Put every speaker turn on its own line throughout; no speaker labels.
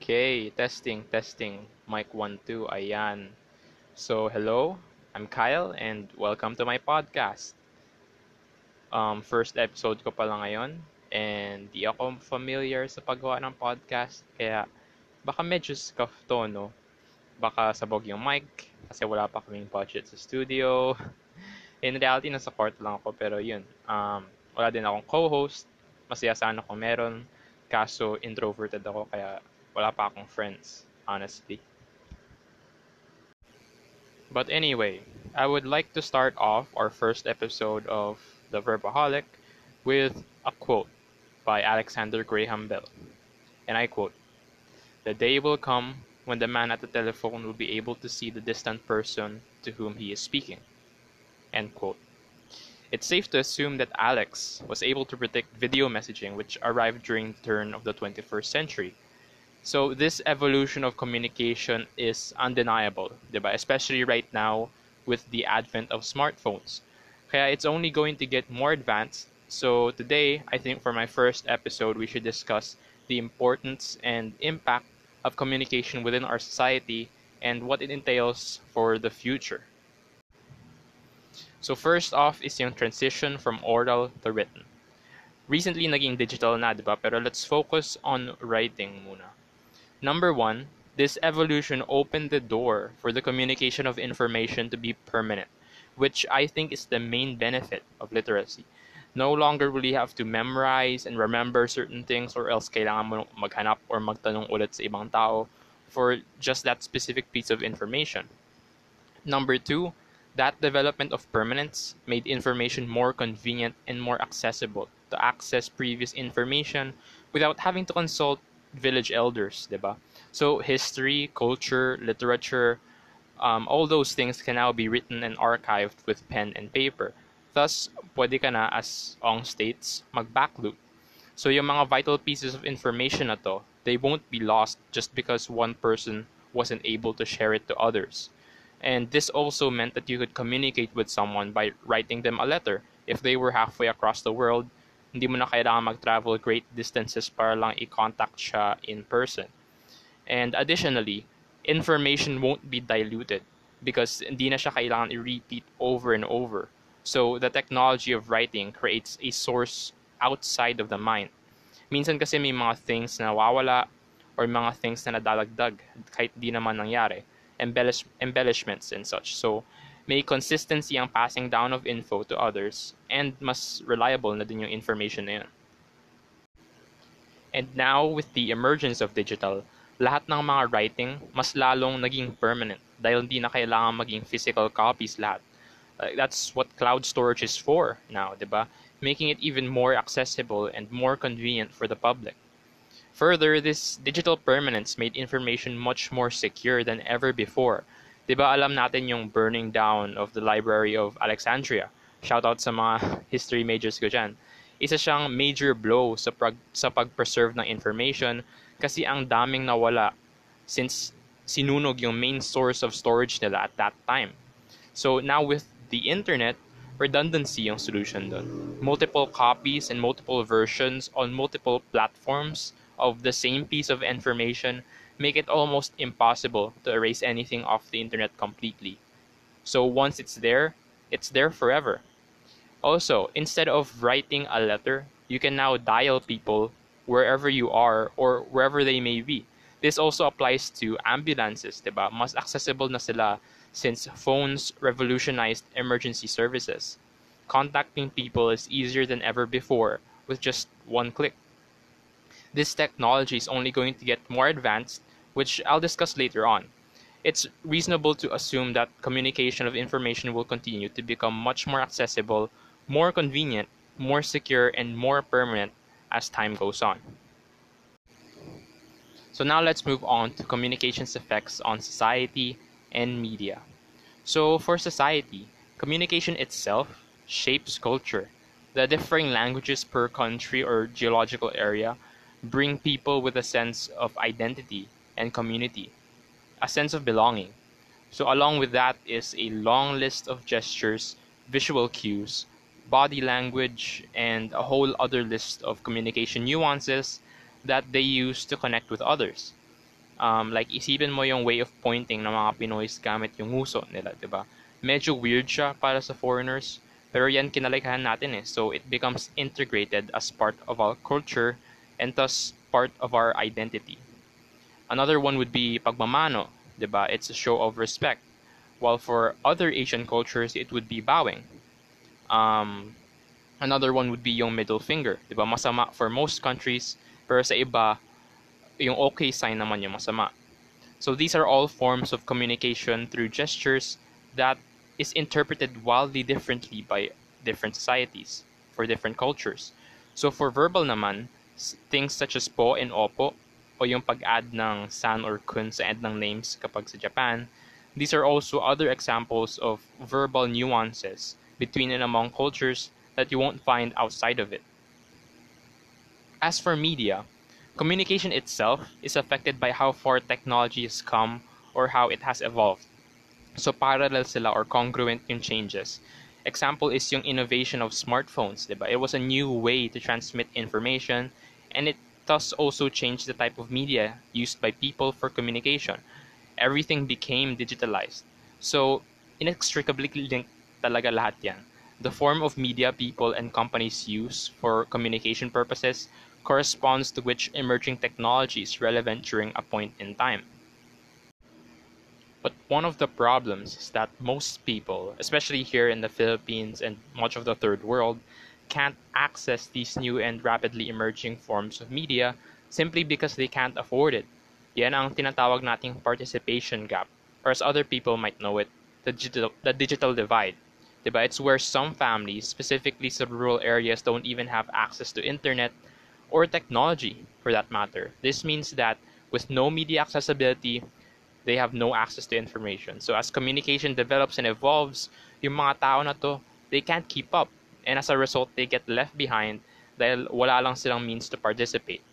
Okay, testing, testing. Mic 1, 2, ayan. So, hello, I'm Kyle and welcome to my podcast. Um, first episode ko pa lang ngayon and di ako familiar sa paggawa ng podcast kaya baka medyo scuff to, no? Baka sabog yung mic kasi wala pa kaming budget sa studio. In reality, nasa kwarto lang ako pero yun. Um, wala din akong co-host. Masaya sana kung meron. Kaso introverted ako kaya wala pa akong friends, honestly. But anyway, I would like to start off our first episode of The Verbaholic with a quote by Alexander Graham Bell. And I quote The day will come when the man at the telephone will be able to see the distant person to whom he is speaking. End quote. It's safe to assume that Alex was able to predict video messaging, which arrived during the turn of the 21st century. So this evolution of communication is undeniable, diba? especially right now with the advent of smartphones. Kaya it's only going to get more advanced. So today, I think for my first episode, we should discuss the importance and impact of communication within our society and what it entails for the future. So first off is yung transition from oral to written. Recently, naging digital na, di ba? Pero let's focus on writing muna. Number one, this evolution opened the door for the communication of information to be permanent, which I think is the main benefit of literacy. No longer will you have to memorize and remember certain things or else kailangan mo maghanap or magtanong ulit sa ibang tao for just that specific piece of information. Number two, that development of permanence made information more convenient and more accessible to access previous information without having to consult village elders, diba? So history, culture, literature, um, all those things can now be written and archived with pen and paper. Thus, pwede ka na, as Ong states, mag-backloop. So yung mga vital pieces of information na to, they won't be lost just because one person wasn't able to share it to others. And this also meant that you could communicate with someone by writing them a letter. If they were halfway across the world, hindi mo na kailangan mag-travel great distances para lang i-contact siya in person. And additionally, information won't be diluted because hindi na siya kailangan i-repeat over and over. So the technology of writing creates a source outside of the mind. Minsan kasi may mga things na nawawala or mga things na nadalagdag kahit di naman nangyari. Embellish, embellishments and such. So may consistency ang passing down of info to others and mas reliable na din yung information na yun. And now with the emergence of digital, lahat ng mga writing mas lalong naging permanent dahil hindi na kailangan maging physical copies lahat. Uh, that's what cloud storage is for now, di ba? Making it even more accessible and more convenient for the public. Further, this digital permanence made information much more secure than ever before. Di ba alam natin yung burning down of the Library of Alexandria? Shoutout sa mga history majors ko dyan. Isa siyang major blow sa, prag- sa pag-preserve ng information kasi ang daming nawala since sinunog yung main source of storage nila at that time. So now with the internet, redundancy yung solution dun. Multiple copies and multiple versions on multiple platforms of the same piece of information make it almost impossible to erase anything off the internet completely. So once it's there, it's there forever. Also, instead of writing a letter, you can now dial people wherever you are or wherever they may be. This also applies to ambulances, diba? Mas accessible na sila since phones revolutionized emergency services. Contacting people is easier than ever before with just one click. This technology is only going to get more advanced, which I'll discuss later on. It's reasonable to assume that communication of information will continue to become much more accessible, more convenient, more secure, and more permanent as time goes on. So now let's move on to communication's effects on society and media. So for society, communication itself shapes culture. The differing languages per country or geological area bring people with a sense of identity and community, a sense of belonging. So along with that is a long list of gestures, visual cues, body language, and a whole other list of communication nuances that they use to connect with others. Um, like, isipin mo yung way of pointing ng mga Pinoys gamit yung nguso nila, di ba? Medyo weird siya para sa foreigners, pero yan kinalikhahan natin eh. So, it becomes integrated as part of our culture and thus part of our identity. Another one would be pagmamano, di ba? It's a show of respect. While for other Asian cultures, it would be bowing. Um, another one would be yung middle finger, di ba? Masama for most countries, pero sa iba, yung okay sign naman yung masama. So these are all forms of communication through gestures that is interpreted wildly differently by different societies for different cultures. So for verbal naman, things such as po and opo o yung pag-add ng san or kun sa end ng names kapag sa Japan, these are also other examples of verbal nuances between and among cultures that you won't find outside of it. As for media, communication itself is affected by how far technology has come or how it has evolved. So parallel sila or congruent yung changes. Example is yung innovation of smartphones, diba? It was a new way to transmit information and it thus also changed the type of media used by people for communication. Everything became digitalized. So inextricably linked talaga lahat yan. The form of media people and companies use for communication purposes corresponds to which emerging technology is relevant during a point in time. But one of the problems is that most people, especially here in the Philippines and much of the third world, can't access these new and rapidly emerging forms of media simply because they can't afford it. Yan ang tinatawag nating participation gap, or as other people might know it, the digital, the digital divide. Diba? It's where some families, specifically some rural areas, don't even have access to internet or technology for that matter. This means that with no media accessibility, they have no access to information. So as communication develops and evolves, yung mga tao na to, they can't keep up. And as a result, they get left behind dahil wala lang silang means to participate.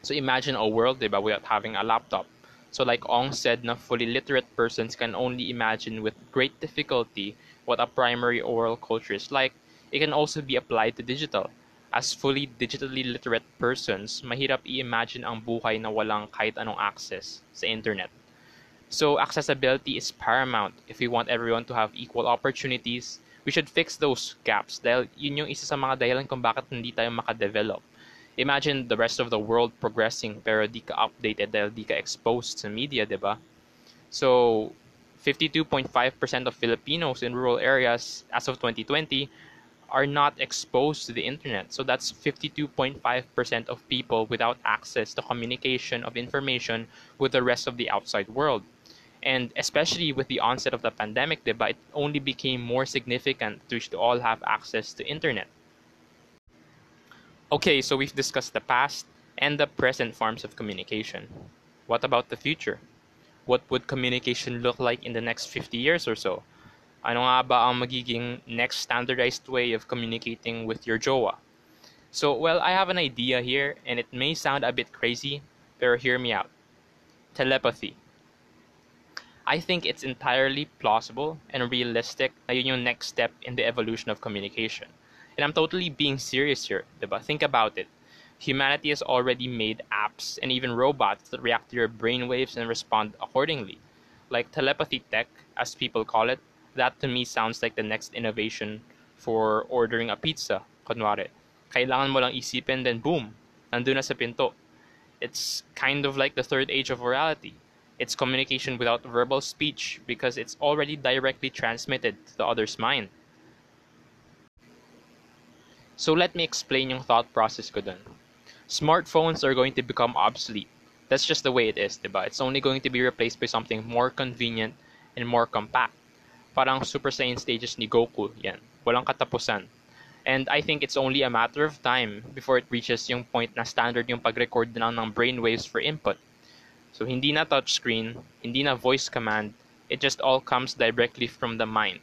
So imagine a world, diba, without having a laptop. So like Ong said na fully literate persons can only imagine with great difficulty what a primary oral culture is like, it can also be applied to digital. As fully digitally literate persons, mahirap i-imagine ang buhay na walang kahit anong access sa internet. So accessibility is paramount if we want everyone to have equal opportunities. We should fix those gaps dahil yun yung isa sa mga dahilan kung bakit hindi tayo makadevelop. Imagine the rest of the world progressing pero di ka updated dahil di ka exposed sa media, di ba? So, 52.5% of Filipinos in rural areas as of 2020 are not exposed to the internet. So that's 52.5% of people without access to communication of information with the rest of the outside world. And especially with the onset of the pandemic, diba, it only became more significant to all have access to internet. Okay, so we've discussed the past and the present forms of communication. What about the future? what would communication look like in the next 50 years or so? Ano nga ba ang magiging next standardized way of communicating with your jowa? So, well, I have an idea here, and it may sound a bit crazy, but hear me out. Telepathy. I think it's entirely plausible and realistic na yun yung next step in the evolution of communication. And I'm totally being serious here, diba? Think about it humanity has already made apps and even robots that react to your brainwaves and respond accordingly. Like telepathy tech, as people call it, that to me sounds like the next innovation for ordering a pizza, kunwari. Kailangan mo lang isipin, then boom, nandun na sa pinto. It's kind of like the third age of orality. It's communication without verbal speech because it's already directly transmitted to the other's mind. So let me explain yung thought process ko dun. smartphones are going to become obsolete. That's just the way it is, diba? It's only going to be replaced by something more convenient and more compact. Parang Super Saiyan stages ni Goku, yan. Walang katapusan. And I think it's only a matter of time before it reaches yung point na standard yung pag-record na ng brainwaves for input. So hindi na touchscreen, hindi na voice command, it just all comes directly from the mind.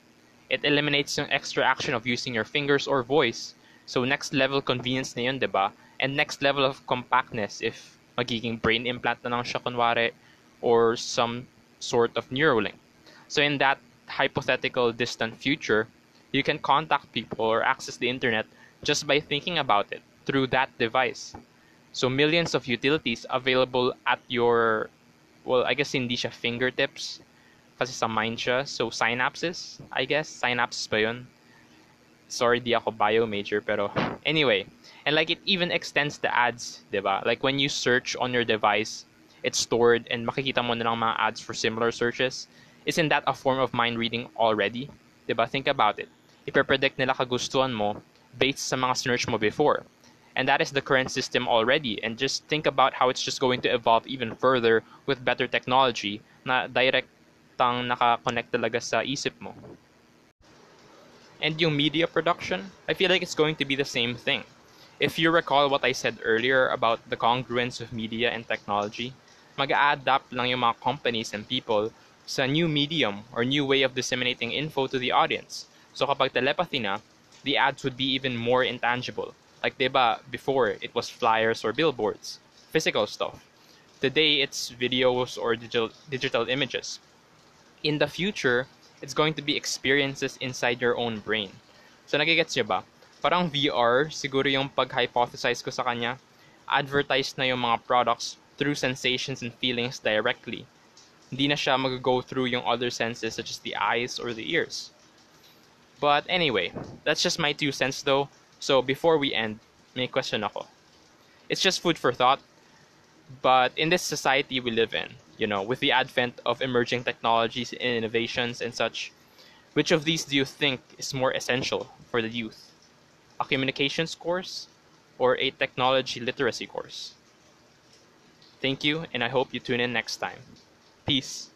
It eliminates yung extra action of using your fingers or voice. So next level convenience na yun, diba? and next level of compactness if magiging brain implant na lang siya kunwari or some sort of Neuralink. So in that hypothetical distant future, you can contact people or access the internet just by thinking about it through that device. So millions of utilities available at your well, I guess hindi siya fingertips. Kasi sa mind siya. So, synapses, I guess. Synapses ba yun? Sorry, di ako bio major, pero anyway. And like, it even extends the ads, diba? Like, when you search on your device, it's stored and makikita mo na lang mga ads for similar searches. Isn't that a form of mind reading already? Diba? Think about it. Ipe-predict nila kagustuhan mo based sa mga search mo before. And that is the current system already. And just think about how it's just going to evolve even further with better technology na directang naka-connect talaga sa isip mo. And yung media production, I feel like it's going to be the same thing. If you recall what I said earlier about the congruence of media and technology, mag-a-adapt lang yung mga companies and people sa new medium or new way of disseminating info to the audience. So kapag telepathy na, the ads would be even more intangible. Like, diba, before it was flyers or billboards, physical stuff. Today, it's videos or digital, digital images. In the future, it's going to be experiences inside your own brain. So, nagigets niyo ba? Parang VR, siguro yung pag-hypothesize ko sa kanya, advertise na yung mga products through sensations and feelings directly. Hindi na siya mag-go through yung other senses such as the eyes or the ears. But anyway, that's just my two cents though. So before we end, may question ako. It's just food for thought. But in this society we live in, you know, with the advent of emerging technologies and innovations and such, which of these do you think is more essential for the youth? A communications course or a technology literacy course? Thank you, and I hope you tune in next time. Peace.